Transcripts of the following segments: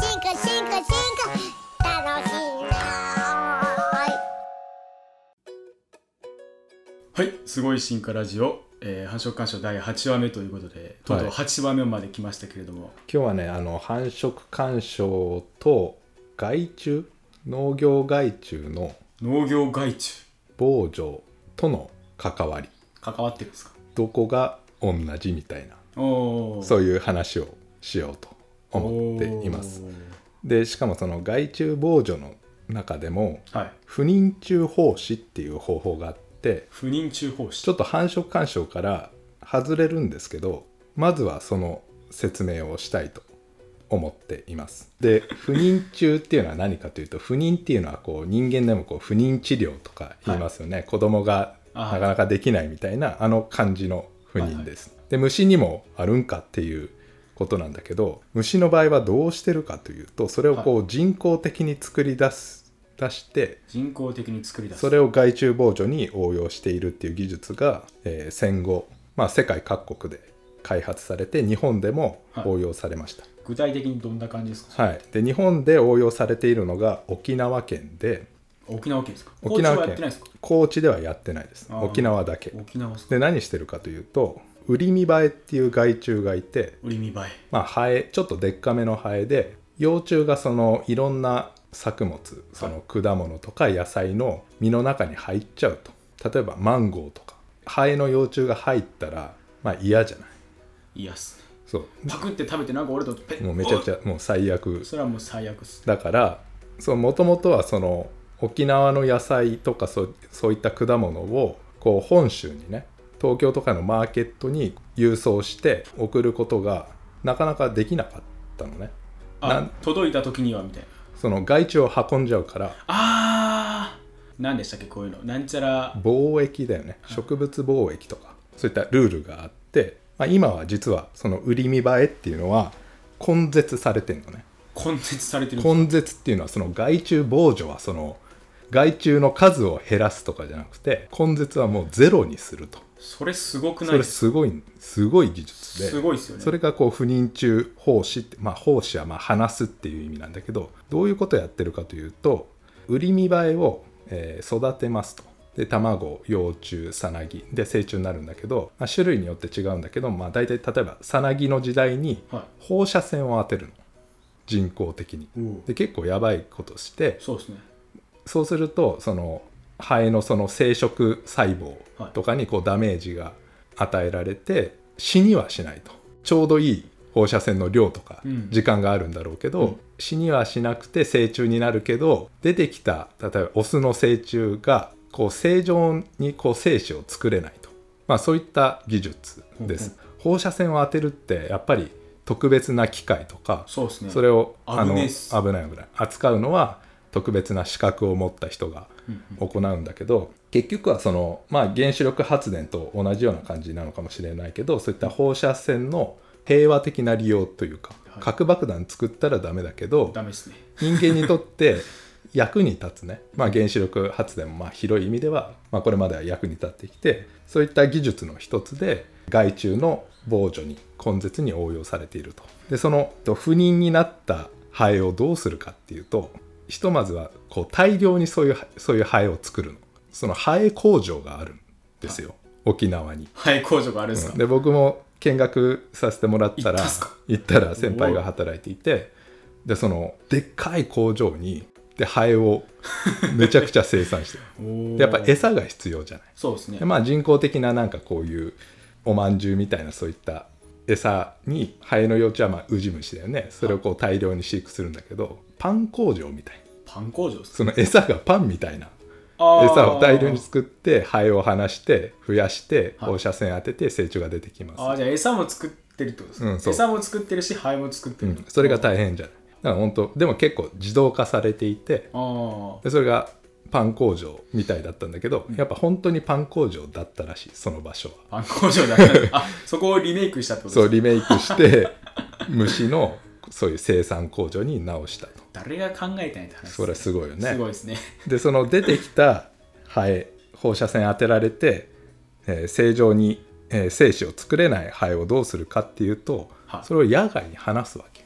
進化進化進化。楽しいなはいすごい進化ラジオ、えー、繁殖干渉第8話目ということでとうとうはい。8話目まで来ましたけれども、今日はねあの繁殖干渉と害虫農業害虫の農業害虫。防除との関わり。関わってるんですか？どこが同じみたいな。そういう話をしようと思っています。でしかもその害虫防除の中でもはい。不妊虫胞子っていう方法があって不妊虫胞子ちょっと繁殖干渉から外れるんですけどまずはその説明をしたいと思っています。で不妊虫っていうのは何かというと不妊っていうのはこう人間でもこう不妊治療とか言いますよね、子供があなかなかできないみたいなあの感じの不妊です、で虫にもあるんかっていうことなんだけど虫の場合はどうしてるかというとそれをこう人工的に作り出す出して人工的に作り出す。それを害虫防除に応用しているっていう技術が、えー戦後、まあ、世界各国で開発されて日本でも応用されました、具体的にどんな感じですか、はい。で日本で応用されているのが沖縄県で沖縄県ですか？沖縄高知はやってないですか？高知ではやってないです。あー。沖縄だけ。沖縄ですか？で何してるかというとウリミバエっていう害虫がいて、売り見栄え。まあ、ハエちょっとでっかめのハエで幼虫がそのいろんな作物その果物とか野菜の実の中に入っちゃうと。例えばマンゴーとか。ハエの幼虫が入ったらまあ嫌じゃない？いやっす。ねそう。パクって食べてなんか俺とペッ。もうめちゃくちゃもう最悪。それはもう最悪っす。だからもともとはその沖縄の野菜とかそうそういった果物をこう本州にね東京とかのマーケットに郵送して送ることがなかなかできなかったのね。なあん届いた時にはみたいな。その害虫を運んじゃうから。あー。何でしたっけこういうの。なんちゃら。貿易だよね。植物貿易とか。そういったルールがあって、まあ、今は実はその売り見栄えっていうのは根絶されてんのね。根絶されてる根絶っていうのはその害虫防除はその害虫の数を減らすとかじゃなくて根絶はもうゼロにすると。それすごくなそれすすごいすごい技術ですごいですよね。それがこう不妊虫胞子ってまあ胞子はまあ離すっていう意味なんだけどどういうことをやってるかというと売り見栄えを、えー育てますと。で卵幼虫さなぎ。で成虫になるんだけど、まあ、種類によって違うんだけど、まあ、大体例えばさなぎの時代には放射線を当てるの。人工的に。で結構やばいことしてそうですねそうするとそのハエのその生殖細胞とかにこうダメージが与えられて死にはしないと。ちょうどいい放射線の量とかうん。時間があるんだろうけど、うん。死にはしなくて成虫になるけど出てきた例えばオスの成虫がこう正常にこう精子を作れないと、まあ、そういった技術です、放射線を当てるってやっぱり特別な機械とかそうですね。それをあの危ない危ない。扱うのは特別な資格を持った人が行うんだけど、結局はその、まあ、原子力発電と同じような感じなのかもしれないけどそういった放射線の平和的な利用というか、はい。核爆弾作ったらダメだけどダメですね。人間にとって 役に立つね、まあ、原子力発電もまあ広い意味では、まあ、これまでは役に立ってきてそういった技術の一つで害虫の防除に根絶に応用されていると。でそのと不妊になったハエをどうするかっていうとひとまずはこう大量にそういうそういうハエを作るの。そのハエ工場があるんですよ。沖縄に。はい工場があるんですか、で僕も見学させてもらったら行ったら先輩が働いていてでそのでっかい工場にでハエをめちゃくちゃ生産してる。やっぱ餌が必要じゃない。そうですね。でまあ人工的ななんかこういうおまんじゅうみたいなそういった餌にハエの幼虫はまあウジ虫だよね。それをこう大量に飼育するんだけどパン工場みたいパン工場ですその餌がパンみたいな。餌を大量に作ってハエを離して増やしてはい。放射線当てて成虫が出てきます、あーじゃあ餌も作ってるってことですか、うん餌も作ってるしハエも作ってる、うん、それが大変じゃない。だから本当でも結構自動化されていてあでそれがパン工場みたいだったんだけど、やっぱ本当にパン工場だったらしいその場所は。あパン工場だったんですあそこをリメイクしたってことですか？そうリメイクして虫のそういう生産工場に直したと誰が考えたんやって話。それはすごいよね。すごいですね。でその出てきたハエ 放射線当てられて、えー正常に、えー精子を作れないハエをどうするかっていうと、はい。それを野外に放すわけ。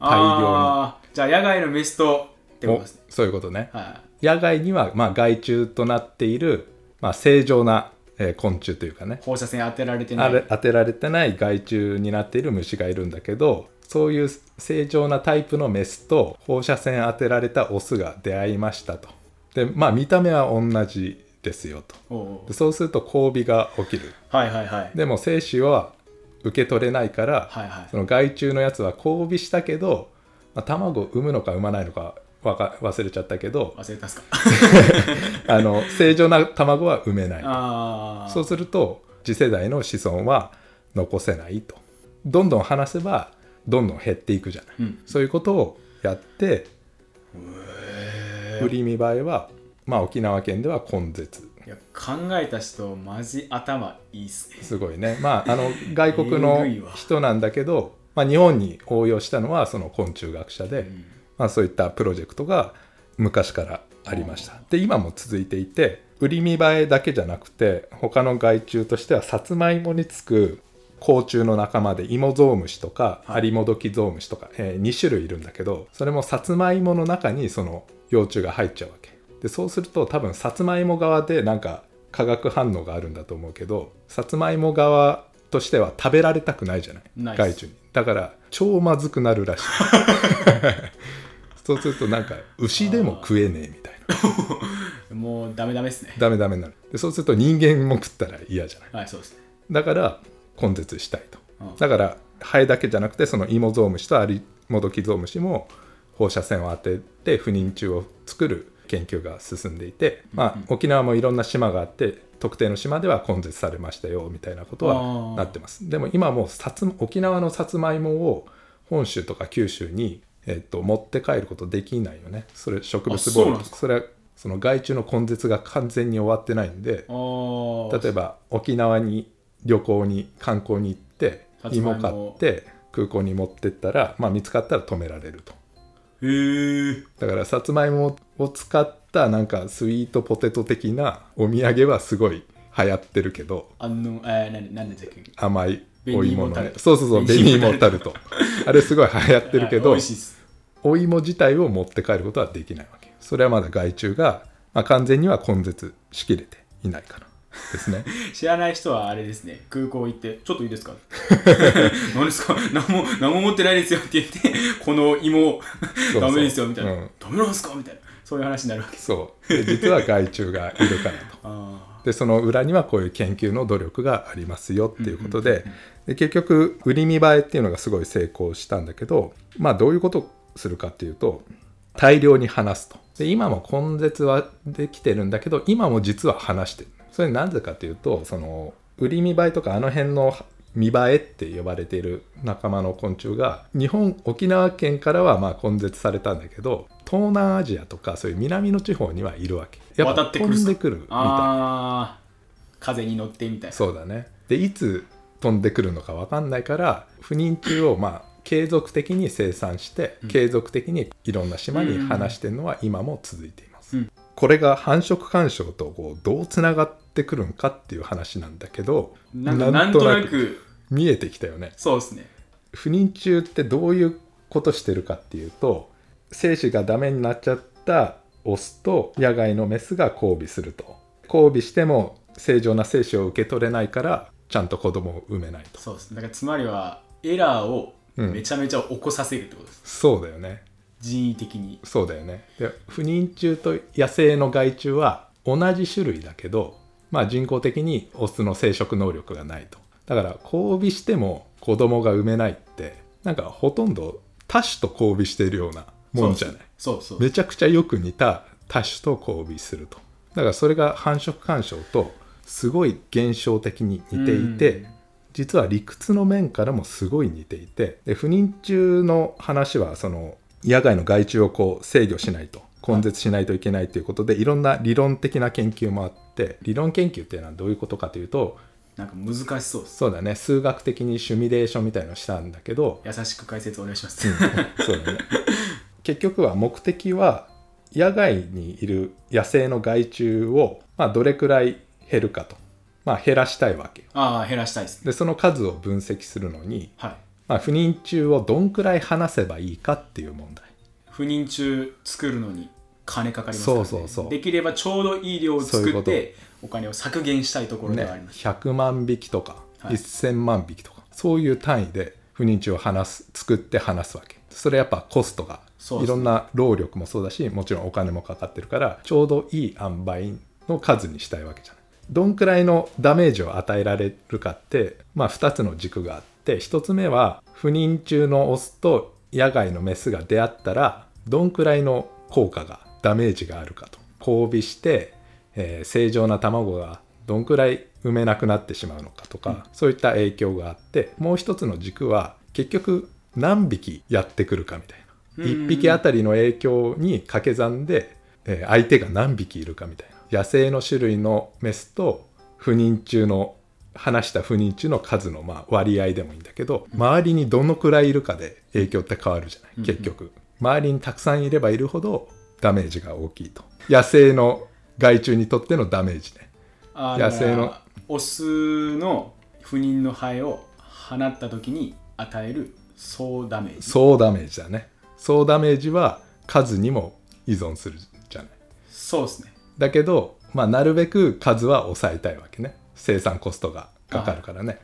大量に。じゃあ野外のメスとってことおですね。そういうことね。は野外にはまあ害虫となっている、まあ、正常な、えー昆虫というかね。い放射線当てられてない。当てられてない害虫になっている虫がいるんだけどそういう正常なタイプのメスと放射線当てられたオスが出会いましたと。でまあ見た目は同じですよと。でそうすると交尾が起きる。はいはいはい。でも精子は受け取れないから、はいはい。その害虫のやつは交尾したけど、まあ、卵を産むのか産まないのかわか忘れちゃったけど忘れたっすか。あの正常な卵は産めないそうすると次世代の子孫は残せないと。どんどん離せばどんどん減っていくじゃない、うん。そういうことをやってウリミバエは、まあ、沖縄県では根絶。いや考えた人マジ頭いいっすね。すごいね。まああの外国えの人なんだけど、まあ、日本に応用したのはその昆虫学者で、まあ、そういったプロジェクトが昔からありました。で今も続いていてウリミバエだけじゃなくて他の害虫としてはさつまいもにつく甲虫の仲間でイモゾウムシとかアリモドキゾウムシとか、え2種類いるんだけどそれもさつまいもの中にその幼虫が入っちゃうわけ。でそうすると多分さつまいも側でなんか化学反応があるんだと思うけどさつまいも側としては食べられたくないじゃない？害虫に。だから超まずくなるらしい。そうするとなんか牛でも食えねえみたいな。もうダメダメっすね。ダメダメになる。でそうすると人間も食ったら嫌じゃない？はいそうですね。だから根絶したいと。うん。だからハエだけじゃなくてそのイモゾウムシとアリモドキゾウムシも放射線を当てて不妊虫を作る研究が進んでいて、まあ、沖縄もいろんな島があって特定の島では根絶されましたよみたいなことあはーなってます。でも今もうさつ沖縄のさつまいもを本州とか九州に、えっと持って帰ることできないよね。それ植物あそうなんですか。防衛それはその害虫の根絶が完全に終わってないんで例えば沖縄に旅行に観光に行って芋買って空港に持ってったら、まあ、見つかったら止められると。へえだからさつまいもを使ったなんかスイートポテト的なお土産はすごい流行ってるけどあのえー、何何でしたっけ？甘いお芋の。ねそうそうそう紅紅芋タルト。あれすごい流行ってるけはいど美味しいっす。お芋自体を持って帰ることはできないわけ。それはまだ害虫が、まあ、完全には根絶しきれていないからですね。知らない人はあれですね。空港行って「ちょっといいですか? 」何ですか？何も何も持ってないですよって言ってこの芋ダメですよみたいな、うん。ダメなんですか？みたいな。そういう話になるわけ。ですそう。で実は害虫がいるからと。あでその裏にはこういう研究の努力がありますよっていうことで,、で結局売り見栄えっていうのがすごい成功したんだけどまあどういうことをするかっていうと大量に離すと。で今も根絶はできてるんだけど今も実は離してるそれなぜかというとその売り見栄えとかあの辺の見栄えって呼ばれている仲間の昆虫が日本沖縄県からはまあ根絶されたんだけど東南アジアとかそういう南の地方にはいるわけ。やっぱ飛んでくるみたいな。風に乗ってみたいな。そうだね。でいつ飛んでくるのか分かんないから不妊虫をまあ継続的に生産して、継続的にいろんな島に放してるのは今も続いています、うん。これが繁殖干渉とこうどうつながってくるんかっていう話なんだけどなんとなく見えてきたよね。そうですね。不妊虫ってどういうことしてるかっていうと精子がダメになっちゃったオスと野外のメスが交尾すると。交尾しても正常な精子を受け取れないからちゃんと子供を産めないと。そうですね。だからつまりはエラーをうん。めちゃめちゃ起こさせるってことです、そうだよね。人為的に。そうだよね。で不妊虫と野生の害虫は同じ種類だけど、まあ、人工的にオスの生殖能力がないと。だから交尾しても子供が産めないってなんかほとんど多種と交尾しているようなもんじゃない。そうそうめちゃくちゃよく似た多種と交尾すると。だからそれが繁殖干渉とすごい現象的に似ていて、うん。実は理屈の面からもすごい似ていて。で不妊虫の話はその野外の害虫をこう制御しないと根絶しないといけないということでいろんな理論的な研究もあって理論研究っていうのはどういうことかというとなんか難しそうです。そうだね。数学的にシミュレーションみたいのをしたんだけど優しく解説お願いします、そうだね。結局は目的は野外にいる野生の害虫を、まあ、どれくらい減るかと、まあ、減らしたいわけよ。ああ減らしたいですね。でその数を分析するのにはい。まあ、不妊中をどんくらい離せばいいかっていう問題。不妊中作るのに金かかりますから、ね、そうそうそう。できればちょうどいい量を作ってお金を削減したいところではありねます、100万匹とかはい。1000万匹とか、そういう単位で不妊中を離す作って離すわけ。それやっぱコストがいろんな労力もそうだしもちろんお金もかかってるからちょうどいい塩梅の数にしたいわけじゃない。どんくらいのダメージを与えられるかって、まあ、2つの軸があって1つ目は不妊中のオスと野外のメスが出会ったらどんくらいの効果がダメージがあるかと。交尾して、えー正常な卵がどんくらい産めなくなってしまうのかとか、そういった影響があってもう一つの軸は結局何匹やってくるかみたいな。うん。1匹あたりの影響に掛け算で、えー相手が何匹いるかみたいな。野生の種類のメスと不妊中の話した不妊中の数のまあ割合でもいいんだけど周りにどのくらいいるかで影響って変わるじゃない結局。周りにたくさんいればいるほどダメージが大きいと。野生の害虫にとってのダメージね。野生の。オスの不妊のハエを放った時に与える総ダメージ。総ダメージだね。総ダメージは数にも依存するじゃない。そうですね。だけど、まあ、なるべく数は抑えたいわけね。生産コストがかかるからね。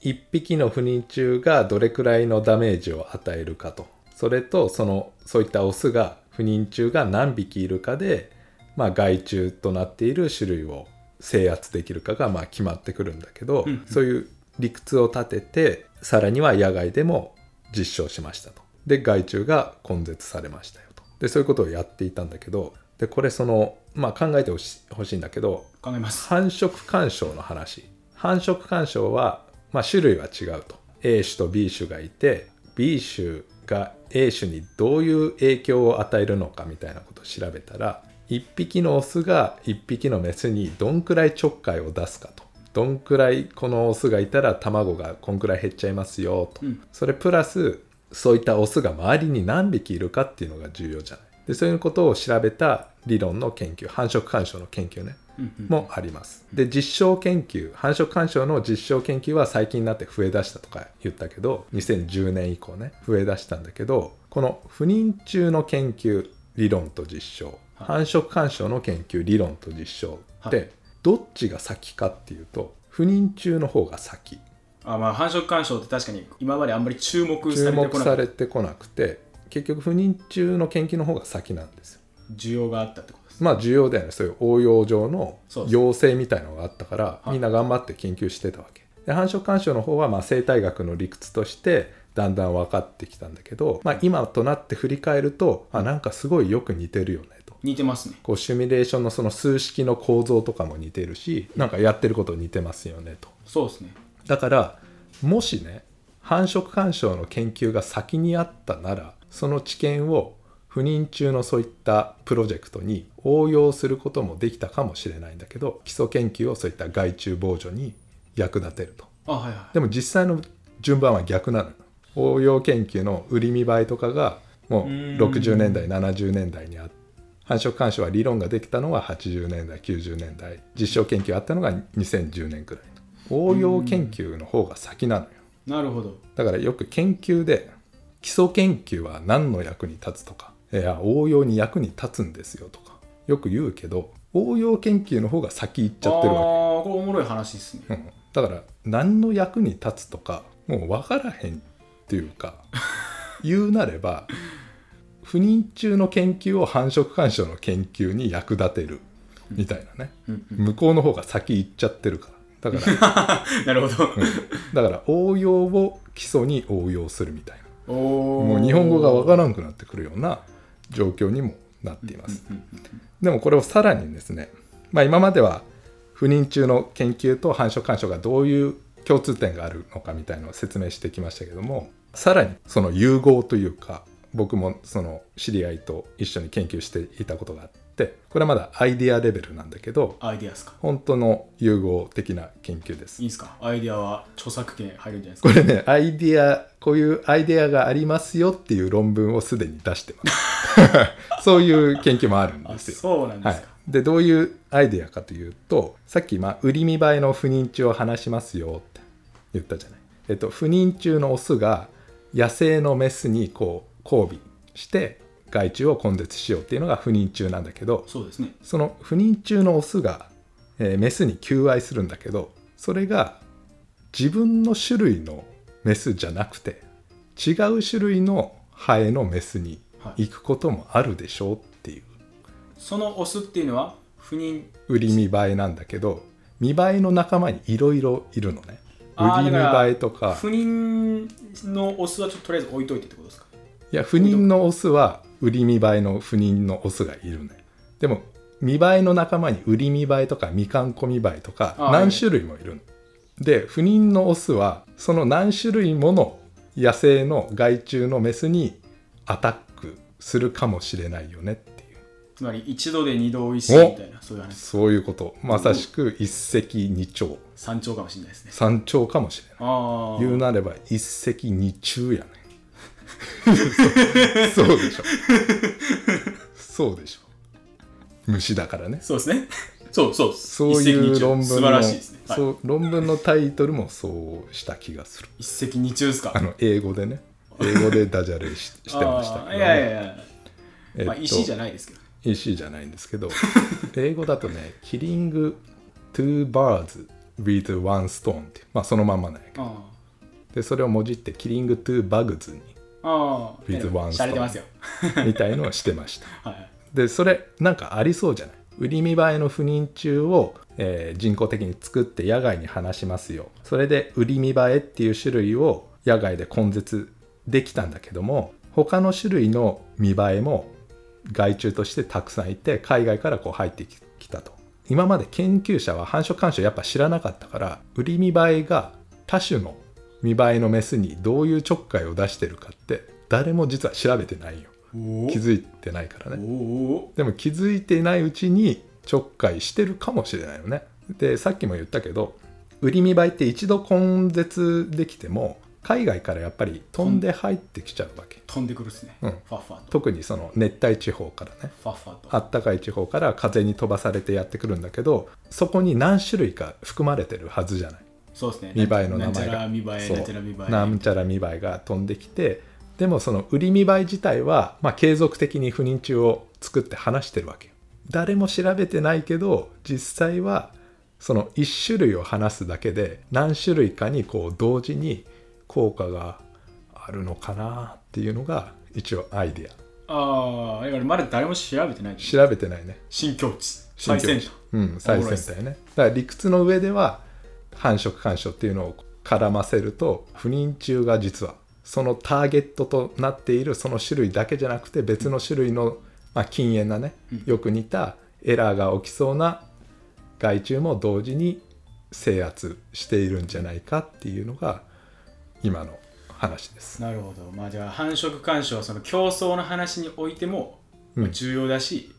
1匹の不妊虫がどれくらいのダメージを与えるかと。それとそのそういったオスが不妊虫が何匹いるかで、まあ、害虫となっている種類を制圧できるかがまあ決まってくるんだけど、うんそういう理屈を立ててさらには野外でも実証しましたと。で害虫が根絶されましたよと。でそういうことをやっていたんだけどでこれそのまあ考えてほしほしいんだけど考えます。繁殖干渉の話。繁殖干渉は、まあ、種類は違うと。A 種と B 種がいて B 種が A 種にどういう影響を与えるのかみたいなことを調べたら1匹のオスが1匹のメスにどんくらいちょっかいを出すかと。どんくらいこのオスがいたら卵がこんくらい減っちゃいますよと、うん。それプラスそういったオスが周りに何匹いるかっていうのが重要じゃない。でそういうことを調べた理論の研究繁殖干渉の研究ねもあります。で実証研究繁殖干渉の実証研究は最近になって増えだしたとか言ったけど2010年以降ね増えだしたんだけどこの不妊中の研究理論と実証繁殖干渉の研究理論と実証って、はい。どっちが先かっていうと不妊中の方が先。あまあ繁殖干渉って確かに今まであんまり注目さ注目されてこなかったれてこなくて結局不妊中の研究の方が先なんですよ。需要があったってこと？まあ重要だよね。そういう応用上の要請みたいのがあったからはい。みんな頑張って研究してたわけ。で繁殖干渉の方はまあ生態学の理屈としてだんだん分かってきたんだけど、まあ、今となって振り返るとあなんかすごいよく似てるよねと。似てますね。こうシミュレーションのその数式の構造とかも似てるしなんかやってること似てますよねと。そうですね。だからもしね繁殖干渉の研究が先にあったならその知見を不妊中のそういったプロジェクトに応用することもできたかもしれないんだけど基礎研究をそういった害虫防除に役立てると。あはいはい。でも実際の順番は逆なのよ。応用研究の売り見栄えとかがもうーん。60年代70年代にあって繁殖干渉は理論ができたのは80年代90年代実証研究あったのが2010年くらいの。応用研究の方が先なのよ。なるほど。だからよく研究で基礎研究は何の役に立つとか応用に役に立つんですよとかよく言うけど応用研究の方が先行っちゃってるわけ。あーこれおもろい話ですね。うん。だから何の役に立つとかもう分からへんっていうか 言うなれば不妊中の研究を繁殖干渉の研究に役立てるみたいなね、うん向こうの方が先行っちゃってるから。だから なるほど。だから応用を基礎に応用するみたいな。おもう日本語が分からんくなってくるような状況にもなっています。でもこれをさらにですね、まあ、今までは不妊中の研究と繁殖干渉がどういう共通点があるのかみたいなのを説明してきましたけどもさらにその融合というか僕もその知り合いと一緒に研究していたことがあってこれはまだアイデアレベルなんだけどアイディアですか？本当の融合的な研究です。いい。ですか？アイディアは著作権入るんじゃないですか？これねアイディアこういうアイデアがありますよっていう論文をすでに出してます。そういう研究もあるんあですよ。そうなんではい。すか、、でどういうアイデアかというとさっき、まあ、売り見栄えの不妊中を話しますよって言ったじゃない、えっと、不妊中のオスが野生のメスにこう交尾して害虫を根絶しようっていうのが不妊中なんだけどそうですね。その不妊中のオスが、えーメスに求愛するんだけどそれが自分の種類のメスじゃなくて違う種類のハエのメスに行くこともあるでしょうっていう。そのオスっていうのは不妊。売り見栄えなんだけど見栄えの仲間にいろいろいるのね。売り見栄えとか。不妊のオスはちょっととりあえず置いといてってことですか？いや不妊のオスは売り見栄えの不妊のオスがいるねでも見栄えの仲間に売り見栄えとかみかんこ見栄えとかあ何種類もいるの。で不妊のオスはその何種類もの野生の害虫のメスにアタックするかもしれないよねっていう。つまり一度で二度おいしいみたいなそういう話。そういうこと。まさしく一石二鳥。山頂かもしれないですね。三鳥かもしれない。言うなれば一石二鳥やねそ うそうでしょ。そうでしょ。虫だからね。そうですね。そうそう。そういう論文の素晴らしいですね、はい、そう論文のタイトルもそうした気がする。一石二鳥ですか？あの英語でね。英語でダジャレししてましたけど、ね、いやいやいや、えっとまあ石じゃないですけど。石じゃないんですけど。英語だとね「killing two birds with one stone」ってまあそのまんまなんやけど。あでそれをもじって「killing two bugs」にあああ with one てますよ。みたいのをしてました。はい。でそれなんかありそうじゃない？売り見栄えの不妊虫を、えー人工的に作って野外に放しますよ。それで売り見栄えっていう種類を野外で根絶できたんだけども他の種類の見栄えも害虫としてたくさんいて海外からこう入ってきたと。今まで研究者は繁殖干渉やっぱ知らなかったから売り見栄えが他種の見栄えのメスにどういうちょっかいを出してるかって誰も実は調べてないよ。お気づいてないからね。でも気づいていないうちにちょっかいしてるかもしれないよね。でさっきも言ったけど売り見栄えって一度根絶できても海外からやっぱり飛んで入ってきちゃうわけ。飛んでくるっすね、うん。ファッファと。特にその熱帯地方からね。ファッファと。あったかい地方から風に飛ばされてやってくるんだけどそこに何種類か含まれてるはずじゃない。そうですね。見栄えの名前が。なんちゃら見栄えなんちゃら見栄え。が飛んできてでもその売り見栄え自体は、まあ、継続的に不妊虫を作って話してるわけよ。誰も調べてないけど実際はその1種類を話すだけで何種類かにこう同時に効果があるのかなっていうのが一応アイデア。ああまだ誰も調べてない。調べてないね。新境地。最先端。うん最先端やね。だから理屈の上では繁殖干渉っていうのを絡ませると不妊虫が実はそのターゲットとなっているその種類だけじゃなくて別の種類の、まあ、禁煙なねよく似たエラーが起きそうな害虫も同時に制圧しているんじゃないかっていうのが今の話です。なるほど。まあじゃあ繁殖干渉はその競争の話においてもまあ重要だし、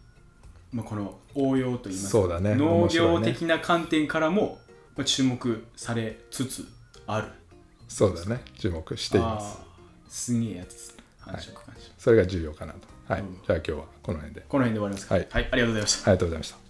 まあ、この応用といいますかそうだね。農業的な観点からもまあ注目されつつある。そうだね。注目しています。すげえやつ。繁殖干渉、それが重要かなと。はい、うん。じゃあ今日はこの辺で。この辺で終わりますか。はい。はい、ありがとうございました。ありがとうございました。